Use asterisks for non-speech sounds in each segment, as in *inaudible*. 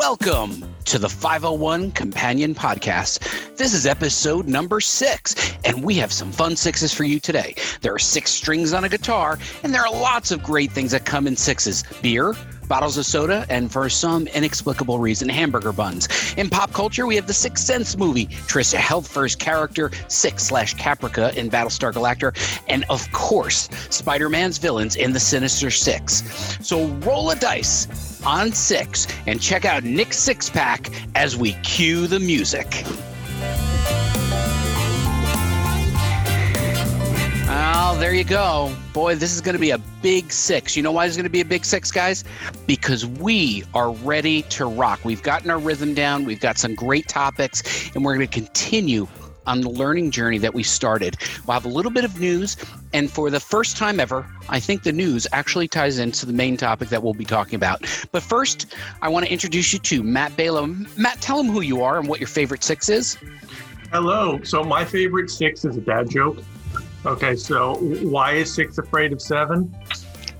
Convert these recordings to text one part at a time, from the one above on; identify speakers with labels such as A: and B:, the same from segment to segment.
A: Welcome to the 501 Companion Podcast. This is episode number six, and we have some fun sixes for you today. There are six strings on a guitar, and there are lots of great things that come in sixes beer, bottles of soda, and for some inexplicable reason, hamburger buns. In pop culture, we have the Sixth Sense movie, Trish Helfer's character, Six slash Caprica in Battlestar Galactica, and of course, Spider Man's villains in the Sinister Six. So roll a dice on six and check out Nick Sixpack as we cue the music. Well, there you go. Boy, this is going to be a big six. You know why it's going to be a big six, guys? Because we are ready to rock. We've gotten our rhythm down, we've got some great topics, and we're going to continue on the learning journey that we started. We'll have a little bit of news, and for the first time ever, I think the news actually ties into the main topic that we'll be talking about. But first, I want to introduce you to Matt Balaam. Matt, tell him who you are and what your favorite six is.
B: Hello. So my favorite six is a dad joke. Okay, so why is six afraid of seven?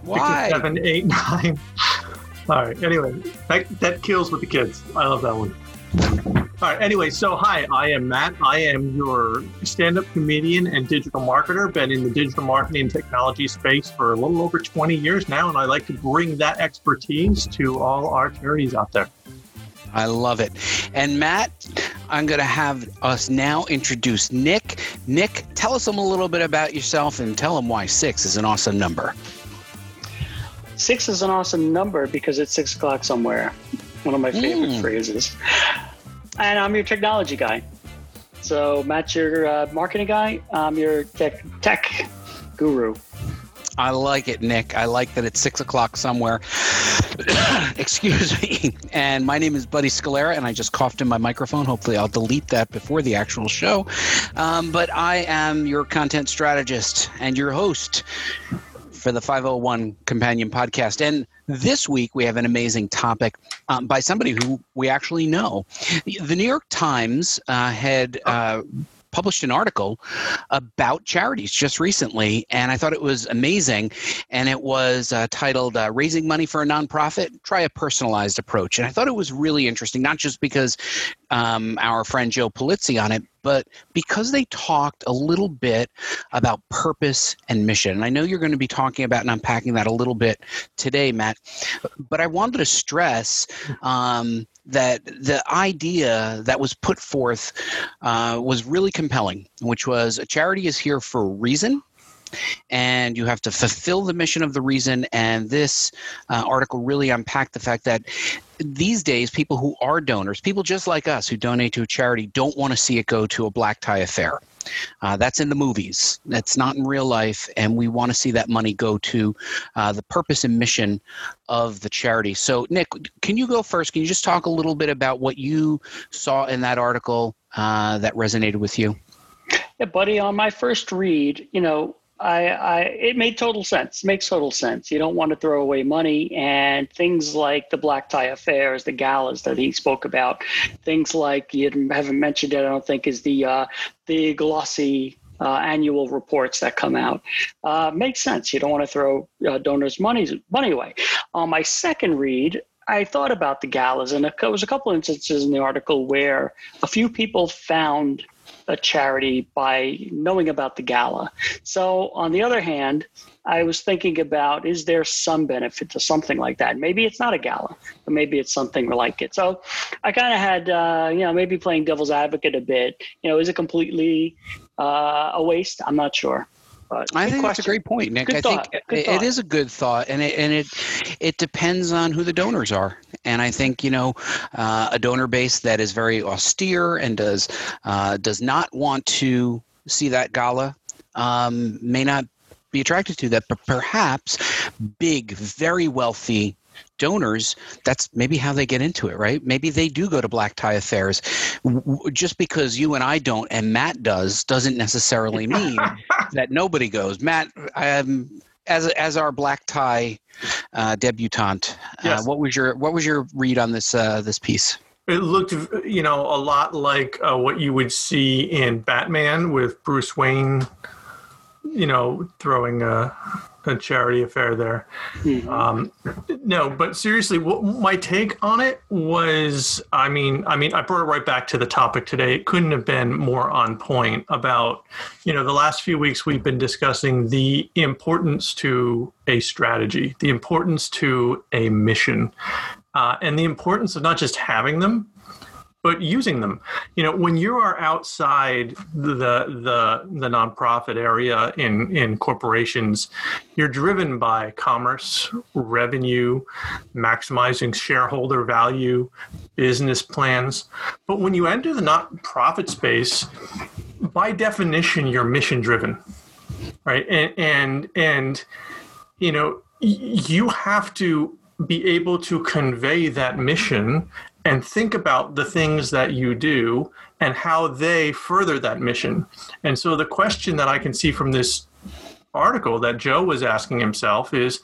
A: Why?
B: Six, seven, eight, *laughs* nine. All right. Anyway, that, that kills with the kids. I love that one. All right. Anyway, so hi, I am Matt. I am your stand-up comedian and digital marketer. Been in the digital marketing and technology space for a little over 20 years now, and I like to bring that expertise to all our charities out there.
A: I love it. And Matt, I'm going to have us now introduce Nick. Nick, tell us a little bit about yourself and tell them why six is an awesome number.
C: Six is an awesome number because it's six o'clock somewhere. One of my favorite
A: Mm.
C: phrases. And I'm your technology guy. So Matt's your uh, marketing guy. I'm your tech tech guru.
A: I like it, Nick. I like that it's six o'clock somewhere. *coughs* Excuse me. And my name is Buddy Scalera, and I just coughed in my microphone. Hopefully, I'll delete that before the actual show. Um, but I am your content strategist and your host for the 501 Companion Podcast. And this week, we have an amazing topic um, by somebody who we actually know. The New York Times uh, had. Uh, published an article about charities just recently, and I thought it was amazing. And it was uh, titled uh, Raising Money for a Nonprofit Try a Personalized Approach. And I thought it was really interesting, not just because um, our friend Joe Pulizzi on it, but because they talked a little bit about purpose and mission. And I know you're going to be talking about and unpacking that a little bit today, Matt. But I wanted to stress um, that the idea that was put forth uh, was really compelling, which was a charity is here for a reason. And you have to fulfill the mission of the reason. And this uh, article really unpacked the fact that these days, people who are donors, people just like us who donate to a charity, don't want to see it go to a black tie affair. Uh, that's in the movies. That's not in real life, and we want to see that money go to uh, the purpose and mission of the charity. So, Nick, can you go first? Can you just talk a little bit about what you saw in that article uh, that resonated with you?
C: Yeah, buddy. On my first read, you know, I, I it made total sense. Makes total sense. You don't want to throw away money, and things like the black tie affairs, the galas that he spoke about, things like you haven't mentioned it. I don't think is the uh, the glossy. Uh, annual reports that come out uh, makes sense. You don't want to throw uh, donors' money money away. On my second read, I thought about the galas, and there was a couple instances in the article where a few people found a charity by knowing about the gala. So, on the other hand, I was thinking about is there some benefit to something like that? Maybe it's not a gala, but maybe it's something like it. So, I kind of had, uh, you know, maybe playing devil's advocate a bit. You know, is it completely uh, a waste? I'm not sure. But
A: I
C: good
A: think that's a great point, Nick.
C: Good
A: I
C: thought.
A: think it- it is a good thought, and it and it it depends on who the donors are. And I think you know uh, a donor base that is very austere and does uh, does not want to see that gala um, may not be attracted to that, but perhaps big, very wealthy donors that's maybe how they get into it right? Maybe they do go to black tie affairs. Just because you and i don't and matt does doesn't necessarily mean *laughs* that nobody goes. Matt um, as as our black tie uh, debutante uh,
B: Yes.
A: what was your what was your read on this uh, this piece?
B: It looked, you know, a lot like uh, what you would see in Batman with Bruce Wayne, you know, throwing uh, a charity affair there.
C: Mhm.
B: Um, no, but seriously, what my take on it was, I mean, I mean, I brought it right back to the topic today. It couldn't have been more on point about, you know, the last few weeks we've been discussing the importance to a strategy, the importance to a mission, uh, and the importance of not just having them, but using them. You know, when you are outside the the the nonprofit area in in corporations, you're driven by commerce, revenue, maximizing shareholder value, business plans. But when you enter the nonprofit space, by definition, you're mission driven, right? And and and you know, you have to be able to convey that mission and think about the things that you do and how they further that mission. And so the question that I can see from this article that Joe was asking himself is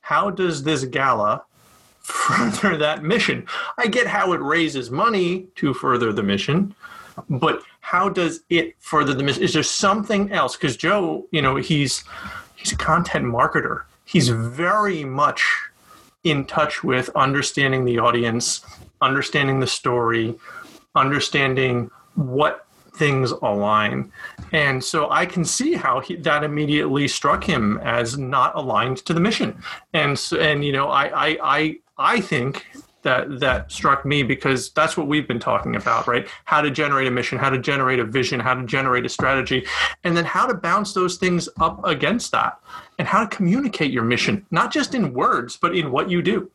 B: how does this gala *laughs* further that mission? I get how it raises money to further the mission, but how does it further the mission? Is there something else? Because Joe, you know, he's he's a content marketer. He's very much in touch with understanding the audience, understanding the story, understanding what things align. And so I can see how he, that immediately struck him as not aligned to the mission. And so, and you know, I I I, I think that that struck me because that's what we've been talking about, right? How to generate a mission, how to generate a vision, how to generate a strategy, and then how to bounce those things up against that, and how to communicate your mission, not just in words, but in what you do.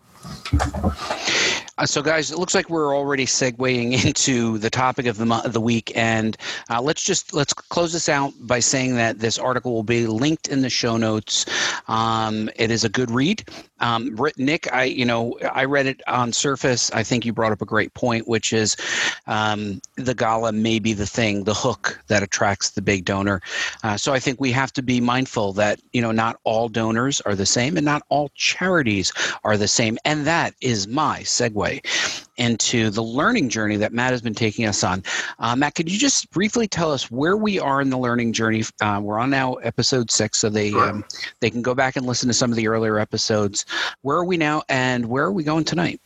A: Uh, so, guys, it looks like we're already segueing *laughs* into the topic of the of the week, and uh, let's just let's close this out by saying that this article will be linked in the show notes. Um, it is a good read. Um, Nick, I you know I read it on surface. I think you brought up a great point, which is um, the gala may be the thing, the hook that attracts the big donor. Uh, so I think we have to be mindful that you know not all donors are the same, and not all charities are the same, and that is my segue into the learning journey that Matt has been taking us on. Uh, Matt, could you just briefly tell us where we are in the learning journey? Uh, we're on now episode six, so they
B: Sure.
A: um, they can go back and listen to some of the earlier episodes. Where are we now, and where are we going tonight?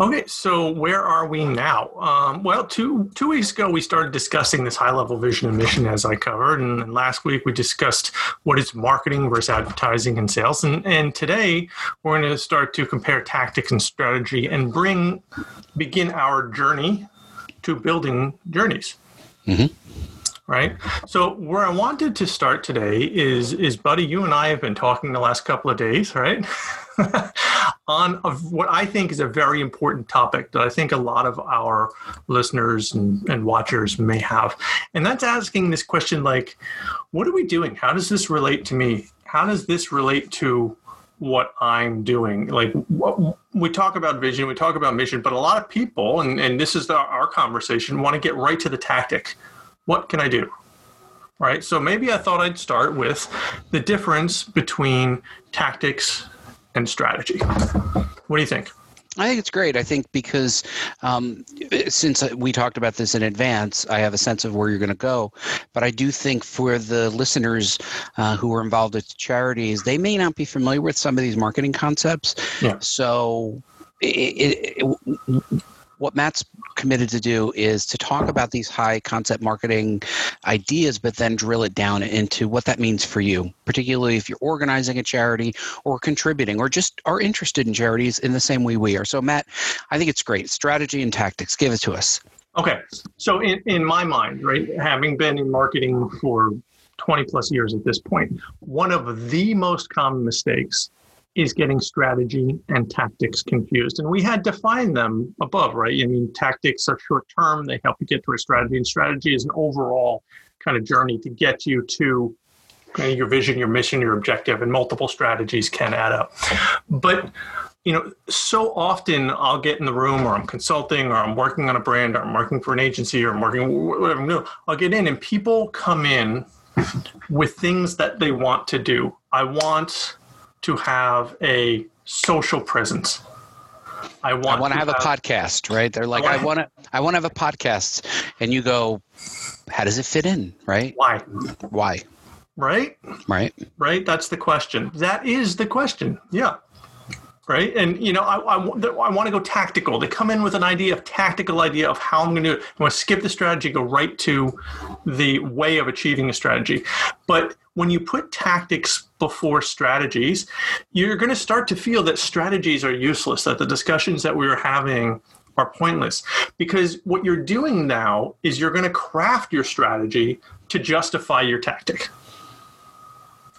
B: Okay, so where are we now? Um, well, two two weeks ago we started discussing this high level vision and mission as I covered, and then last week we discussed what is marketing versus advertising and sales, and and today we're going to start to compare tactics and strategy and bring begin our journey to building journeys.
A: Mhm.
B: Right. So where I wanted to start today is is Buddy, you and I have been talking the last couple of days, right? *laughs* on of what I think is a very important topic that I think a lot of our listeners and, and watchers may have. And that's asking this question like, what are we doing? How does this relate to me? How does this relate to what I'm doing? Like, what, we talk about vision, we talk about mission, but a lot of people, and, and this is the, our conversation, want to get right to the tactic. What can I do? Right. So maybe I thought I'd start with the difference between tactics and strategy. What do you think?
A: I think it's great. I think because um, since we talked about this in advance, I have a sense of where you're going to go. But I do think for the listeners uh, who are involved with charities, they may not be familiar with some of these marketing concepts.
B: Yeah.
A: So it, it, it, what Matt's committed to do is to talk about these high concept marketing ideas, but then drill it down into what that means for you, particularly if you're organizing a charity or contributing or just are interested in charities in the same way we are. So, Matt, I think it's great. Strategy and tactics, give it to us.
B: Okay. So, in, in my mind, right, having been in marketing for 20 plus years at this point, one of the most common mistakes is getting strategy and tactics confused. And we had defined them above, right? I mean, tactics are short term, they help you get to a strategy, and strategy is an overall kind of journey to get you to kind of your vision, your mission, your objective, and multiple strategies can add up. But you know, so often I'll get in the room or I'm consulting or I'm working on a brand or I'm working for an agency or I'm working whatever I'm doing. I'll get in and people come in with things that they want to do. I want to have a social presence. I want,
A: I want to have, have, a podcast, right? They're like, I want to, I want to have a podcast, and you go, how does it fit in, right?
B: Why?
A: Why?
B: right?
A: Right.
B: Right. That's the question. That is the question. Yeah. Right. And, you know, I, I, I want to go tactical. They come in with an idea of tactical idea of how I'm going to do it. I want to skip the strategy, go right to the way of achieving a strategy. But when you put tactics before strategies, you're going to start to feel that strategies are useless, that the discussions that we were having are pointless. Because what you're doing now is you're going to craft your strategy to justify your tactic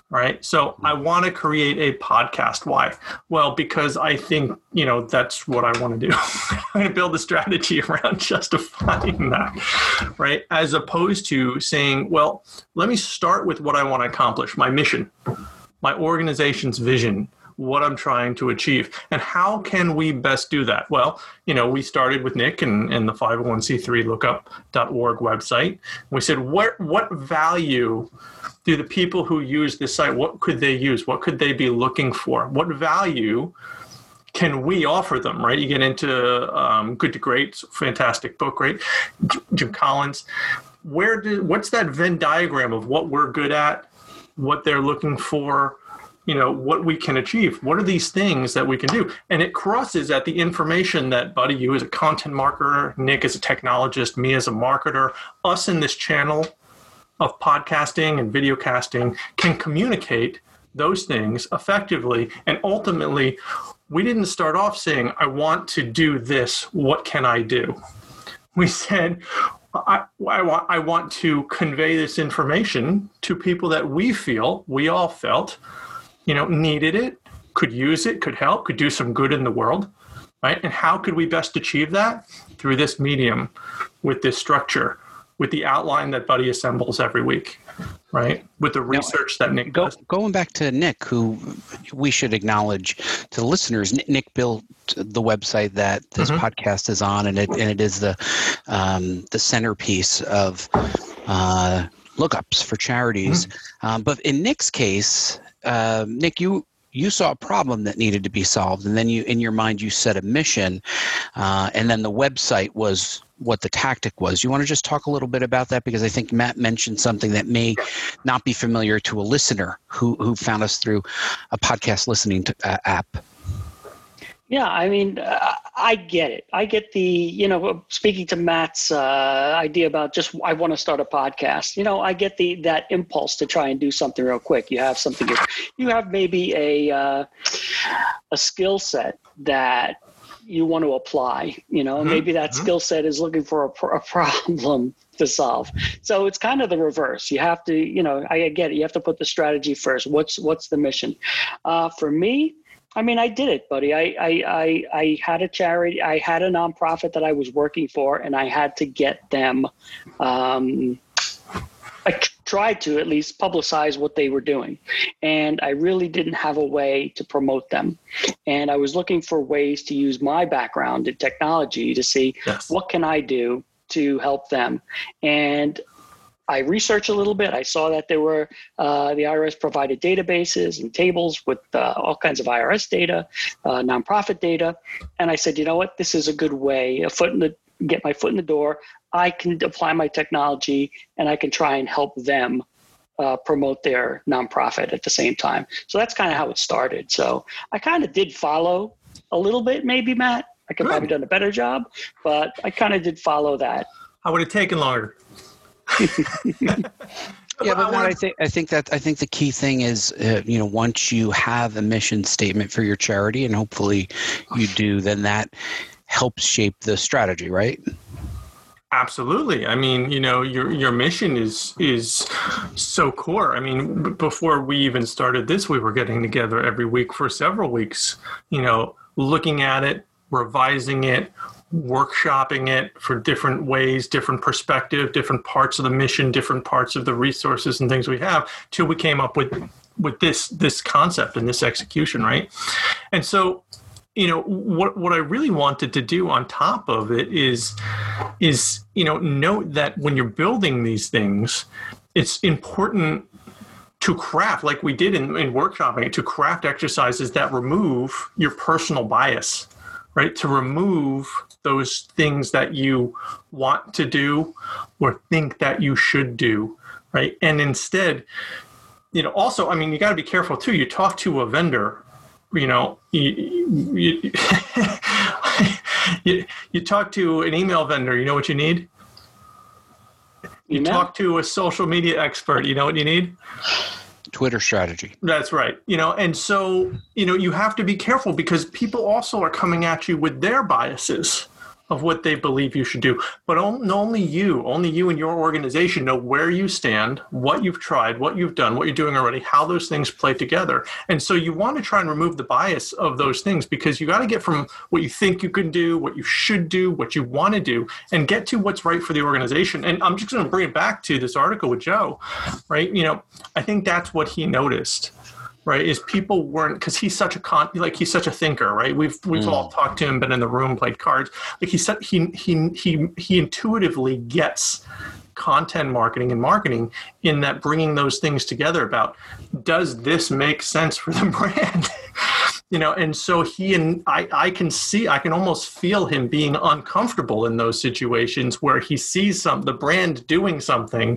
B: right? So mm-hmm. I want to create a podcast. Why? Well, because I think, you know, that's what I want to do. I'm going to build a strategy *laughs* around justifying that, right? As opposed to saying, well, let me start with what I want to accomplish, my mission, my organization's vision, what I'm trying to achieve. And how can we best do that? Well, you know, we started with Nick and, and the 501c3 lookup.org website. We said, what, what value do the people who use this site, what could they use? What could they be looking for? What value can we offer them, right? You get into um, Good to Great, fantastic book, right? Jim Collins. Where do, what's that Venn diagram of what we're good at, what they're looking for, you know what we can achieve. What are these things that we can do? And it crosses at the information that buddy you as a content marketer nick as a technologist me as a marketer us in this channel of podcasting and video casting can communicate those things effectively. And ultimately we didn't start off saying i want to do this. What can i do? We said I, I, want, I want to convey this information to people that we feel we all felt you know needed it could use it could help could do some good in the world right and how could we best achieve that through this medium with this structure with the outline that Buddy assembles every week, right? With the research now, that Nick
A: go. Going back to Nick, who we should acknowledge to the listeners, Nick built the website that this mm-hmm. podcast is on, and it and it is the um, the centerpiece of uh, lookups for charities. Mm-hmm. Um, but in Nick's case, uh, Nick, you you saw a problem that needed to be solved and then you in your mind you set a mission uh, and then the website was what the tactic was. You want to just talk a little bit about that? Because i think matt mentioned something that may not be familiar to a listener who, who found us through a podcast listening to, uh, app.
C: Yeah, I mean, uh, I get it. I get the, you know, speaking to Matt's uh, idea about just I want to start a podcast. You know, I get the that impulse to try and do something real quick. You have something, you have maybe a uh, a skill set that you want to apply. You know, mm-hmm. maybe that mm-hmm. skill set is looking for a, a problem *laughs* to solve. So it's kind of the reverse. You have to, you know, I get it. You have to put the strategy first. What's what's the mission? Uh, for me I mean, I did it, buddy. I, I, I, I, had a charity, I had a nonprofit that I was working for, and I had to get them. Um, I tried to at least publicize what they were doing, and I really didn't have a way to promote them. And I was looking for ways to use my background in technology to see yes. what can I do to help them. And I researched a little bit. I saw that there were uh, the IRS provided databases and tables with uh, all kinds of IRS data, uh, nonprofit data, and I said, you know what, this is a good way, a foot in the get my foot in the door. I can apply my technology and I can try and help them uh, promote their nonprofit at the same time. So that's kind of how it started. So I kind of did follow a little bit, maybe Matt. I could probably done a better job, but I kind of did follow that.
B: I would have taken longer. *laughs*
A: yeah, but I think I think that I think the key thing is, uh, you know, once you have a mission statement for your charity, and hopefully you do, then that helps shape the strategy, right?
B: Absolutely. I mean, you know, your your mission is is so core. I mean, b- before we even started this, we were getting together every week for several weeks. You know, looking at it, revising it, workshopping it for different ways, different perspective, different parts of the mission, different parts of the resources and things we have, till we came up with with this this concept and this execution, right? And so, you know, what what I really wanted to do on top of it is is you know note that when you're building these things, it's important to craft like we did in, in workshopping to craft exercises that remove your personal bias right to remove those things that you want to do or think that you should do, right? And instead, you know, also, I mean, you got to be careful too. You talk to a vendor, you know, you, you, *laughs* you, you talk to an email vendor, you know what you need? You
C: Email?
B: talk to a social media expert, you know what you need?
A: Twitter strategy.
B: That's right. You know, and so, you know, you have to be careful because people also are coming at you with their biases of what they believe you should do. But only you, only you and your organization know where you stand, what you've tried, what you've done, what you're doing already, how those things play together. And so you want to try and remove the bias of those things because you got to get from what you think you can do, what you should do, what you want to do, and get to what's right for the organization. And I'm just going to bring it back to this article with Joe, right? You know, I think that's what he noticed right is people weren't because he's such a con like he's such a thinker right? We've we've
A: Mm.
B: all talked to him been in the room played cards. Like he said he he he he intuitively gets content marketing and marketing in that bringing those things together about does this make sense for the *laughs* brand? You know and so he and I, I can see i can almost feel him being uncomfortable in those situations where he sees some the brand doing something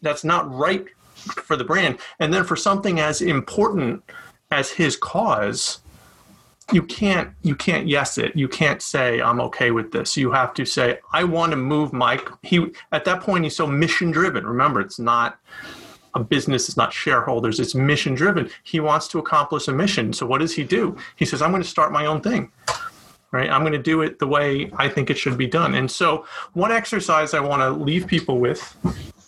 B: that's not right for the brand. And then for something as important as his cause you can't you can't yes it. You can't say i'm okay with this. You have to say i want to move my he at that point he's so mission driven remember it's not a business it's not shareholders it's mission driven he wants to accomplish a mission. So what does he do? He says i'm going to start my own thing right i'm going to do it the way i think it should be done and so one exercise i want to leave people with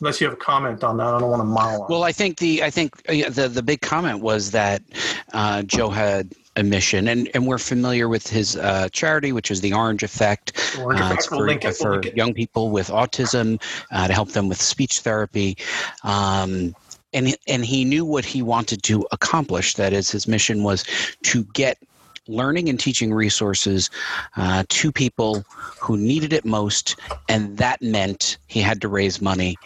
B: unless you have a comment on that i don't want to mile
A: Well, I think the I think uh, the the big comment was that uh, Joe had a mission, and and we're familiar with his uh, charity, which is the Orange Effect.
B: Orange
A: Uh,
B: we'll
A: for,
B: link it, we'll
A: for
B: it.
A: young people with autism uh, to help them with speech therapy. Um, and, and he knew what he wanted to accomplish. That is, his mission was to get learning and teaching resources uh, to people who needed it most. And that meant he had to raise money.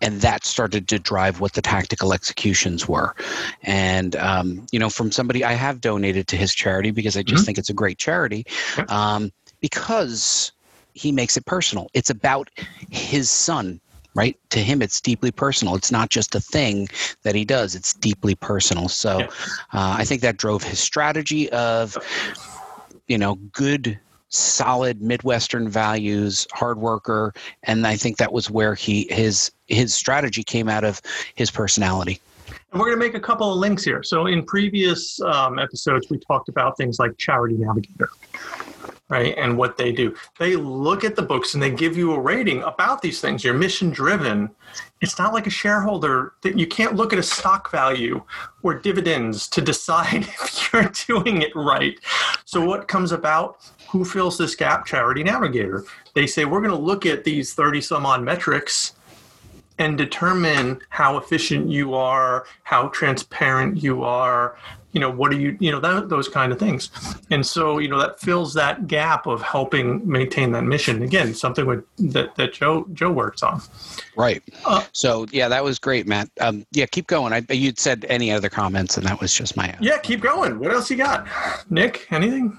A: And that started to drive what the tactical executions were. And, um, you know, from somebody, I have donated to his charity because I just
B: Mhm.
A: think it's a great charity. Um, because he makes it personal. It's about his son, right? To him, it's deeply personal. It's not just a thing that he does, it's deeply personal. So
B: Yeah.
A: uh, I think that drove his strategy of, you know, good, solid Midwestern values, hard worker. And I think that was where he his his strategy came out of his personality.
B: And we're going to make a couple of links here. So in previous um, episodes, we talked about things like Charity Navigator, right? And what they do. They look at the books and they give you a rating about these things. You're mission driven. It's not like a shareholder that you can't look at a stock value or dividends to decide *laughs* if you're doing it right. So what comes about? Who fills this gap? Charity Navigator. They say we're going to look at these 30 some odd metrics and determine how efficient you are, how transparent you are, you know, what are you, you know, that, those kind of things. And so, you know, that fills that gap of helping maintain that mission. Again, something with, that, that Joe, Joe works on.
A: Right.
B: Uh,
A: so yeah, that was great, Matt. Um, yeah, keep going. I, you'd said any other comments, and that was just my.
B: Yeah, keep going. What else you got? Nick, anything?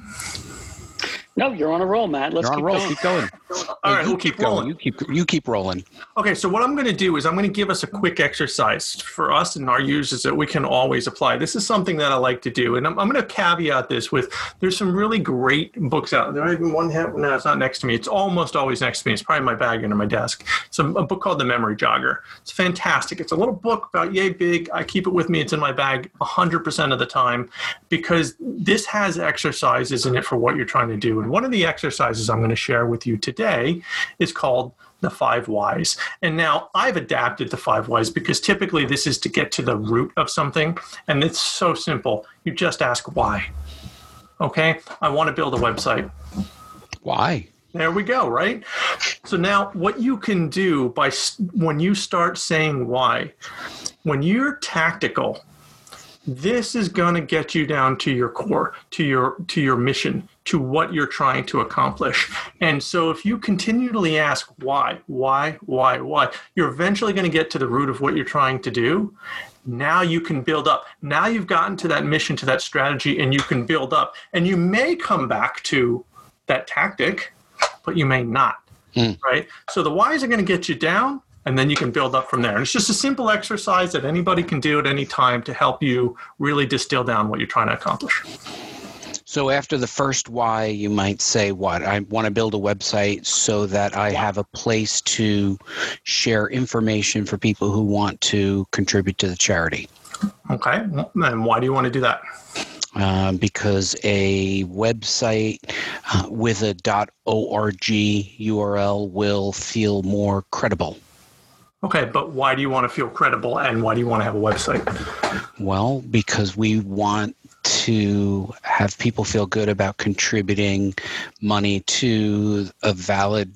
C: No, you're on a roll, Matt. Let's
A: You're on
C: keep
A: a roll.
C: going.
A: Keep going. *laughs*
B: All
A: Yeah,
B: right,
A: you
B: we'll
A: keep,
B: keep
A: going.
B: rolling.
A: You keep you keep rolling.
B: Okay, so what I'm going to do is I'm going to give us a quick exercise for us and our users that we can always apply. This is something that I like to do, and I'm, I'm going to caveat this with there's some really great books out there. Even one have, no, it's not next to me. It's almost always next to me. It's probably in my bag under my desk. It's a, a book called The Memory Jogger. It's fantastic. It's a little book about yay big. I keep it with me. It's in my bag 100% of the time because this has exercises in it for what you're trying to do. And one of the exercises I'm going to share with you today is called the five whys. And now I've adapted the five whys because typically this is to get to the root of something. And it's so simple. You just ask why. Okay, I want to build a website.
A: Why?
B: There we go, right? So now what you can do by when you start saying why, when you're tactical, this is going to get you down to your core, to your to your mission, to what you're trying to accomplish. And so if you continually ask why, why, why, why, you're eventually going to get to the root of what you're trying to do. Now you can build up. Now you've gotten to that mission, to that strategy, and you can build up. And you may come back to that tactic, but you may not.
A: Mm.
B: Right? So the whys are going to get you down, and then you can build up from there. And it's just a simple exercise that anybody can do at any time to help you really distill down what you're trying to accomplish.
A: So after the first why, you might say, "What I want to build a website so that I have a place to share information for people who want to contribute to the charity."
B: Okay, and why do you want to do that?
A: Um, because a website uh, with a .org URL will feel more credible.
B: Okay, but why do you want to feel credible and why do you want to have a website?
A: Well, because we want to have people feel good about contributing money to a valid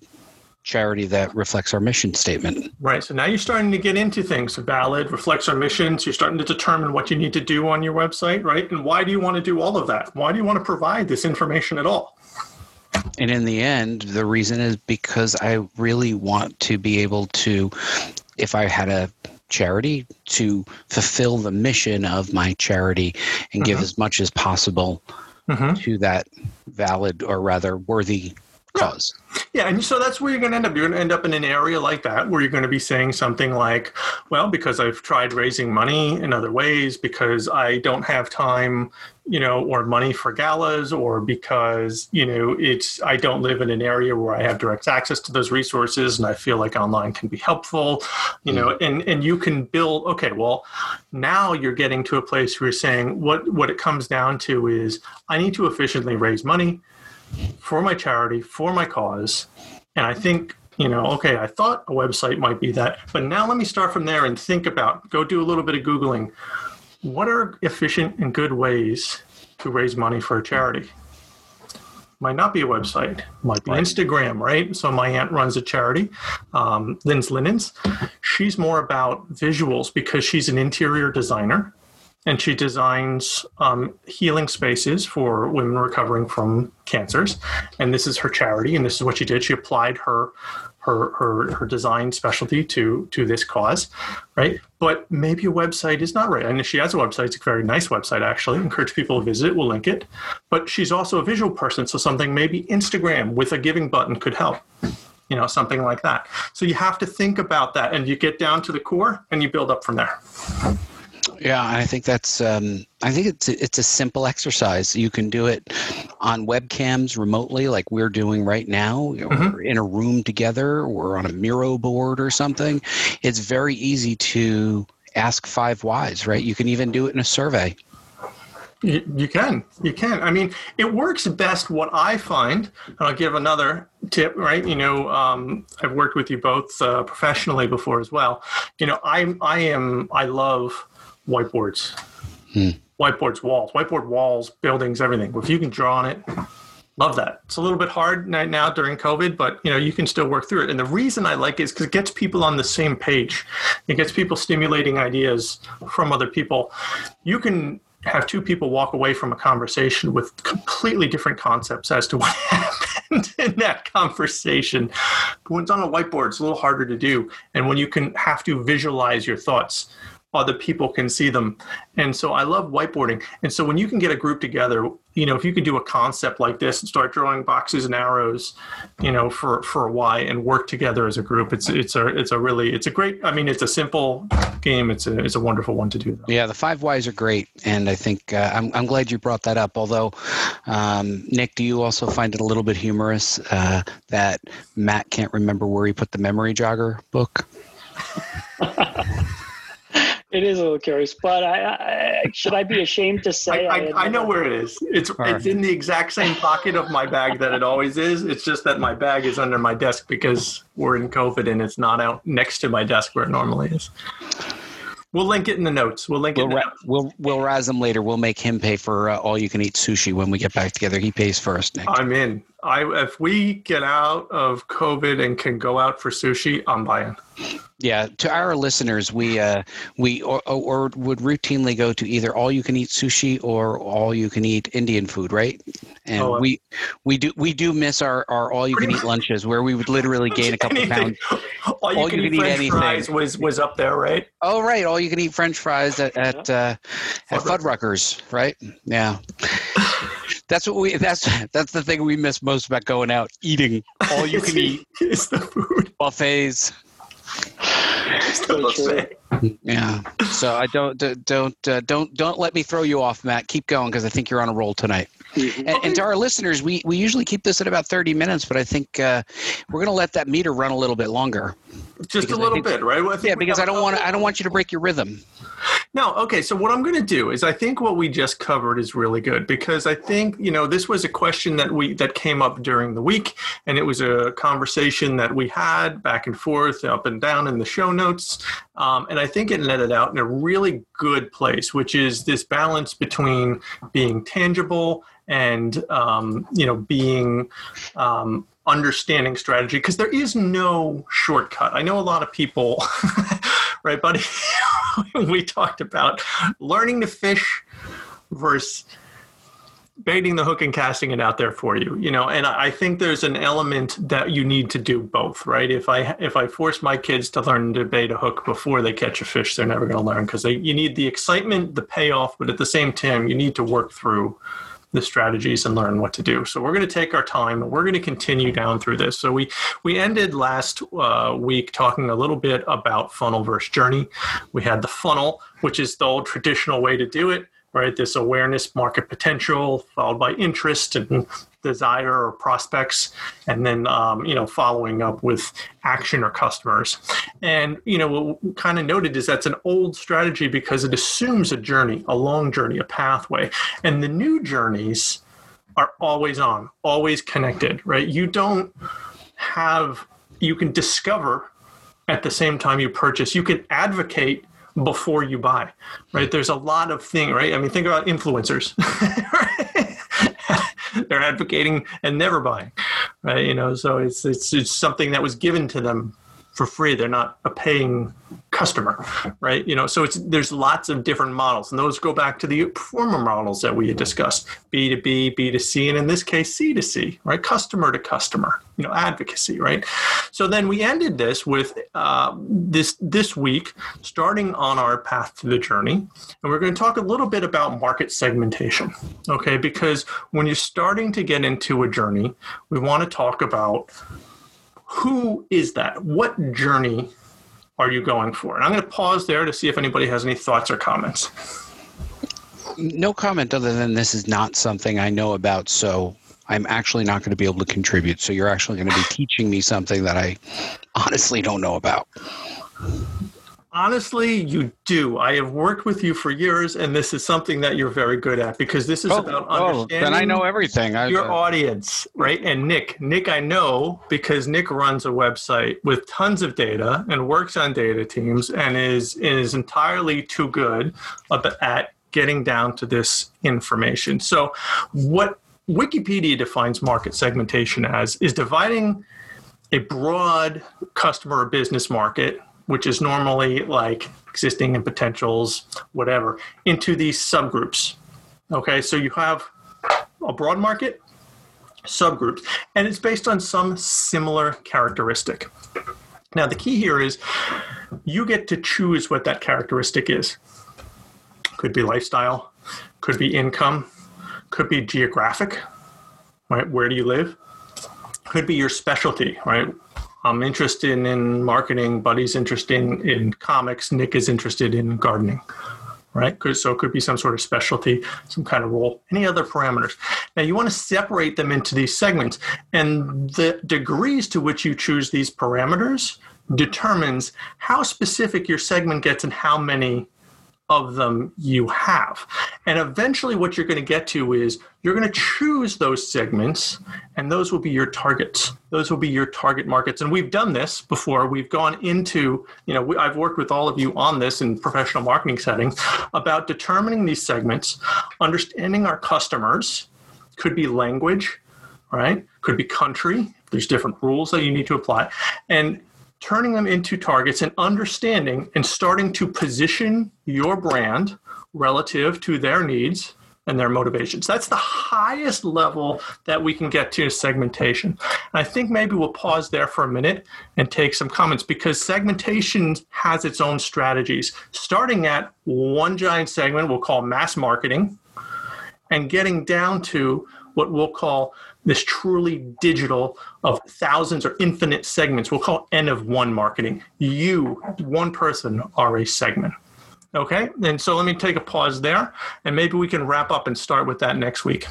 A: charity that reflects our mission statement.
B: Right. So now you're starting to get into things valid, reflects our missions. You're starting to determine what you need to do on your website, right? And why do you want to do all of that? Why do you want to provide this information at all?
A: And in the end, the reason is because I really want to be able to, if I had a charity, to fulfill the mission of my charity and give
B: Mhm.
A: as much as possible
B: Mm-hmm.
A: to that valid or rather worthy cause.
B: Yeah, and so that's where you're going to end up. You're going to end up in an area like that where you're going to be saying something like, well, because I've tried raising money in other ways, because I don't have time, you know, or money for galas, or because, you know, it's, I don't live in an area where I have direct access to those resources and I feel like online can be helpful, you know, mm. and, and you can build, okay, well, now you're getting to a place where you're saying what, what it comes down to is I need to efficiently raise money for my charity, for my cause. And I think, you know, okay, I thought a website might be that, but now let me start from there and think about, go do a little bit of Googling. What are efficient and good ways to raise money for a charity? Might not be a website, might be Instagram, right? So my aunt runs a charity, um, Lynn's Linens. She's more about visuals because she's an interior designer and she designs um, healing spaces for women recovering from cancers. And this is her charity, and this is what she did. She applied her her her, her design specialty to to this cause, right? But maybe a website is not right. And she has a website; it's a very nice website, actually. Encourage people to visit. We'll link it. But she's also a visual person, so something maybe Instagram with a giving button could help you know something like that so you have to think about that and you get down to the core and you build up from there
A: Yeah, I think that's. Um, I think it's a, it's a simple exercise. You can do it on webcams remotely, like we're doing right now.
B: Mhm.
A: We're in a room together, or on a Miro board or something. It's very easy to ask five whys, right? You can even do it in a survey.
B: You, you can. You can. I mean, it works best. What I find, and I'll give another tip, right? You know, um, I've worked with you both uh, professionally before as well. You know, I, I am, I love whiteboards,
A: Hmm.
B: whiteboards, walls, whiteboard walls, buildings, everything. If you can draw on it, love that. It's a little bit hard right now during COVID, but you know, you can still work through it. And the reason I like it is because it gets people on the same page. It gets people stimulating ideas from other people. You can have two people walk away from a conversation with completely different concepts as to what *laughs* happened in that conversation. But when it's on a whiteboard, it's a little harder to do. And when you can have to visualize your thoughts, other people can see them. And so I love whiteboarding. And so when you can get a group together, you know, if you can do a concept like this and start drawing boxes and arrows, you know, for for a why and work together as a group, it's it's a it's a really it's a great. I mean, it's a simple game. It's a it's a wonderful one to do. Though.
A: Yeah, the five whys are great, and I think uh, I'm I'm glad you brought that up. Although, um, Nick, do you also find it a little bit humorous uh, that Matt can't remember where he put the memory jogger book? *laughs*
C: It is a little curious, but I, I should I be ashamed to say
B: I,
C: had
B: I know where it is. It's
A: right.
B: it's in the exact same pocket of my bag that it always is. It's just that my bag is under my desk because we're in COVID and it's not out next to my desk where it normally is. We'll link it in the notes. We'll link it.
A: We'll
B: In the
A: ra-
B: notes.
A: we'll we'll razz him later. We'll make him pay for uh, all you can eat sushi when we get back together. He pays first, Nick.
B: I'm in. I if we get out of COVID and can go out for sushi, I'm buying.
A: Yeah, to our listeners, we uh, we or, or would routinely go to either all you can eat sushi or all you can eat Indian food, right? And
B: Oh, uh,
A: we we do we do miss our, our all you can eat lunches where we would literally gain a couple pounds. *laughs*
B: All you, can, eat French
A: anything.
B: fries was was up there, right?
A: Oh, right, all you can eat French fries at at uh, at
B: Fuddruckers.
A: Right? Yeah. That's what we. That's that's the thing we miss most about going out eating all you can *laughs* eat
B: It's the food.
A: buffets.
B: Still
C: true.
B: say.
A: Yeah. So I don't don't don't uh, don't don't let me throw you off, Matt. Keep going because I think you're on a roll tonight.
C: Mhm.
A: And, and to our listeners, we we usually keep this at about 30 minutes, but I think uh, we're going to let that meter run a little bit longer.
B: Just a little
A: think-
B: bit, right? Well, I think
A: Yeah, because I don't want I don't want you to break your rhythm.
B: No, okay. So what I'm going to do is I think what we just covered is really good because I think you know this was a question that we that came up during the week, and it was a conversation that we had back and forth, up and down in the show notes, um, and I think it netted out in a really good place, which is this balance between being tangible and um, you know being um, understanding strategy because there is no shortcut. I know a lot of people, *laughs* right, buddy? *laughs* we talked about learning to fish versus baiting the hook and casting it out there for you you know and i think there's an element that you need to do both right? If i if i force my kids to learn to bait a hook before they catch a fish they're never going to learn because you need the excitement the payoff but at the same time you need to work through the strategies and learn what to do. So we're going to take our time and we're going to continue down through this. So we we ended last uh, week talking a little bit about funnel versus journey. We had the funnel, which is the old traditional way to do it, right? This awareness, market potential, followed by interest and desire or prospects, and then um, you know following up with action or customers. And you know what we kind of noted is that's an old strategy because it assumes a journey, a long journey, a pathway, and the new journeys are always on, always connected, right? You don't have you can discover at the same time you purchase. You can advocate before you buy, right? There's a lot of thing, right? I mean, think about influencers. *laughs* *laughs* They're advocating and never buying, right? You know, so it's, it's it's something that was given to them for free. They're not a paying customer, right? You know, so it's there's lots of different models, and those go back to the former models that we had discussed: B to B, B to C, and in this case, C to C, right? Customer to customer, you know, advocacy, right? So then we ended this with uh, this this week, starting on our path to the journey, and we're going to talk a little bit about market segmentation, okay? Because when you're starting to get into a journey, we want to talk about who is that? What journey are you going for? And I'm going to pause there to see if anybody has any thoughts or comments.
A: No comment other than this is not something I know about, so I'm actually not going to be able to contribute. So you're actually going to be teaching me something that I honestly don't know about.
B: Honestly, you do. I have worked with you for years, and this is something that you're very good at because this is about understanding.
A: then I know everything. I,
B: your
A: uh,
B: audience, right? And Nick, Nick, I know because Nick runs a website with tons of data and works on data teams and is is entirely too good at getting down to this information. So, what Wikipedia defines market segmentation as is dividing a broad customer or business market, which is normally like existing and potentials, whatever, into these subgroups. Okay, so you have a broad market, subgroups, and it's based on some similar characteristic. Now, the key here is you get to choose what that characteristic is. Could be lifestyle, could be income, could be geographic, right? Where do you live? Could be your specialty, right? I'm interested in marketing, Buddy's interested in, in comics, Nick is interested in gardening right? So it could be some sort of specialty, some kind of role, any other parameters. Now you want to separate them into these segments, and the degrees to which you choose these parameters determines how specific your segment gets and how many of them you have. And eventually, what you're going to get to is you're going to choose those segments, and those will be your targets. Those will be your target markets. And we've done this before. We've gone into, you know, we, I've worked with all of you on this in professional marketing settings about determining these segments, understanding our customers, could be language, right? Could be country. There's different rules that you need to apply. And turning them into targets and understanding and starting to position your brand relative to their needs and their motivations. That's the highest level that we can get to segmentation. And I think maybe we'll pause there for a minute and take some comments because segmentation has its own strategies. Starting at one giant segment we'll call mass marketing and getting down to what we'll call this truly digital of thousands or infinite segments. We'll call N of one marketing. You, one person, are a segment. Okay. And so let me take a pause there and maybe we can wrap up and start with that next week.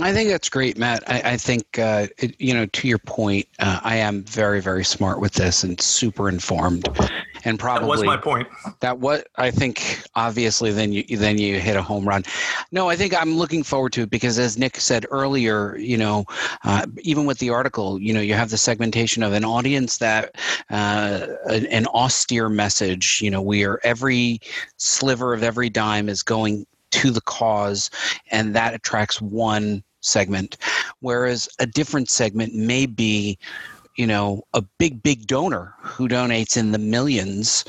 A: I think that's great, Matt. I, I think, uh, it, you know, to your point, uh, I am very, very smart with this and super informed. And probably
B: that was my point.
A: That what I think. Obviously, then you then you hit a home run. No, I think I'm looking forward to it because, as Nick said earlier, you know, uh, even with the article, you know, you have the segmentation of an audience that uh, an, an austere message. You know, we are every sliver of every dime is going to the cause, and that attracts one segment. Whereas a different segment may be you know, a big, big donor who donates in the millions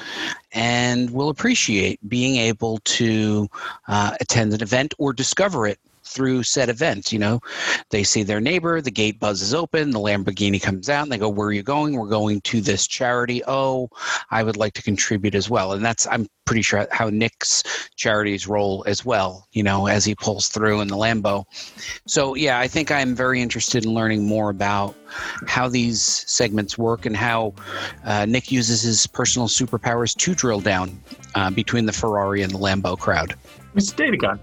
A: and will appreciate being able to uh, attend an event or discover it through said events. You know, they see their neighbor, the gate buzzes open, the Lamborghini comes out, and they go, "Where are you going? We're going to this charity. Oh, I would like to contribute as well." And that's I'm pretty sure how Nick's charities roll as well. You know, as he pulls through in the Lambo. So yeah, I think I'm very interested in learning more about how these segments work and how uh, Nick uses his personal superpowers to drill down uh, between the Ferrari and the Lambo crowd.
B: It's data gun.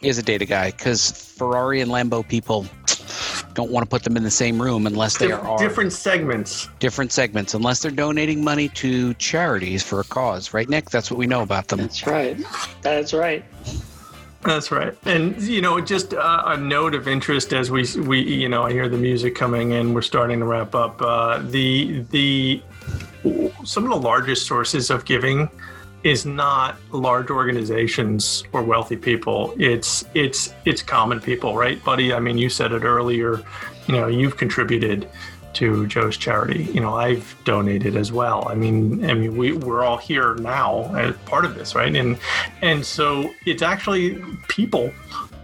A: He is a data guy because Ferrari and Lambo people don't want to put them in the same room unless they are
B: different segments.
A: Different segments, unless they're donating money to charities for a cause, right, Nick? That's what we know about them.
C: That's right. That's right.
B: That's right. And you know, just uh, a note of interest as we we you know I hear the music coming in. We're starting to wrap up. Uh, the the some of the largest sources of giving is not large organizations or wealthy people. It's it's it's common people, right, buddy? I mean, you said it earlier. You know, you've contributed to Joe's charity. You know, I've donated as well. I mean, I mean, we we're all here now as part of this, right? And and so it's actually people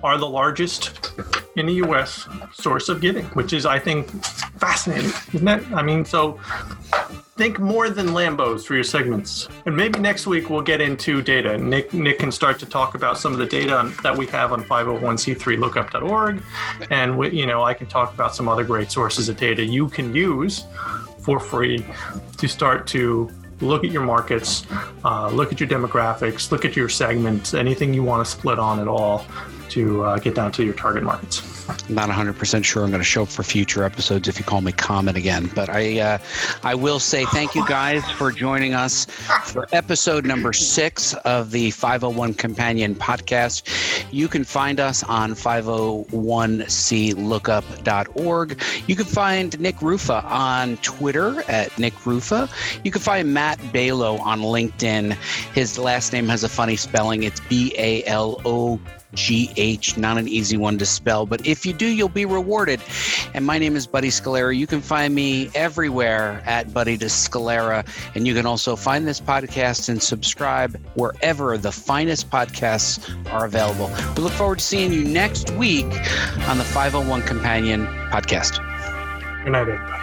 B: are the largest in the U.S. source of giving, which is, I think, fascinating, isn't that? I mean, so think more than Lambos for your segments. And maybe next week we'll get into data. Nick Nick can start to talk about some of the data that we have on 501c3lookup.org, and we, you know I can talk about some other great sources of data you can use for free to start to look at your markets, uh, look at your demographics, look at your segments, anything you want to split on at all to uh, get down to your target markets.
A: Not 100% sure I'm going to show up for future episodes if you call me Comet again. But I, uh, I will say thank you guys for joining us for episode number six of the 501 Companion podcast. You can find us on 501c3lookup.org. You can find Nick Rufa on Twitter at Nick Rufa. You can find Matt Balogh on LinkedIn. His last name has a funny spelling. It's B A L O GH, not an easy one to spell, but if you do, you'll be rewarded. And my name is Buddy Scalera. You can find me everywhere at Buddy to Scalera, and you can also find this podcast and subscribe wherever the finest podcasts are available. We look forward to seeing you next week on the 501 Companion podcast.
B: Good night, everybody.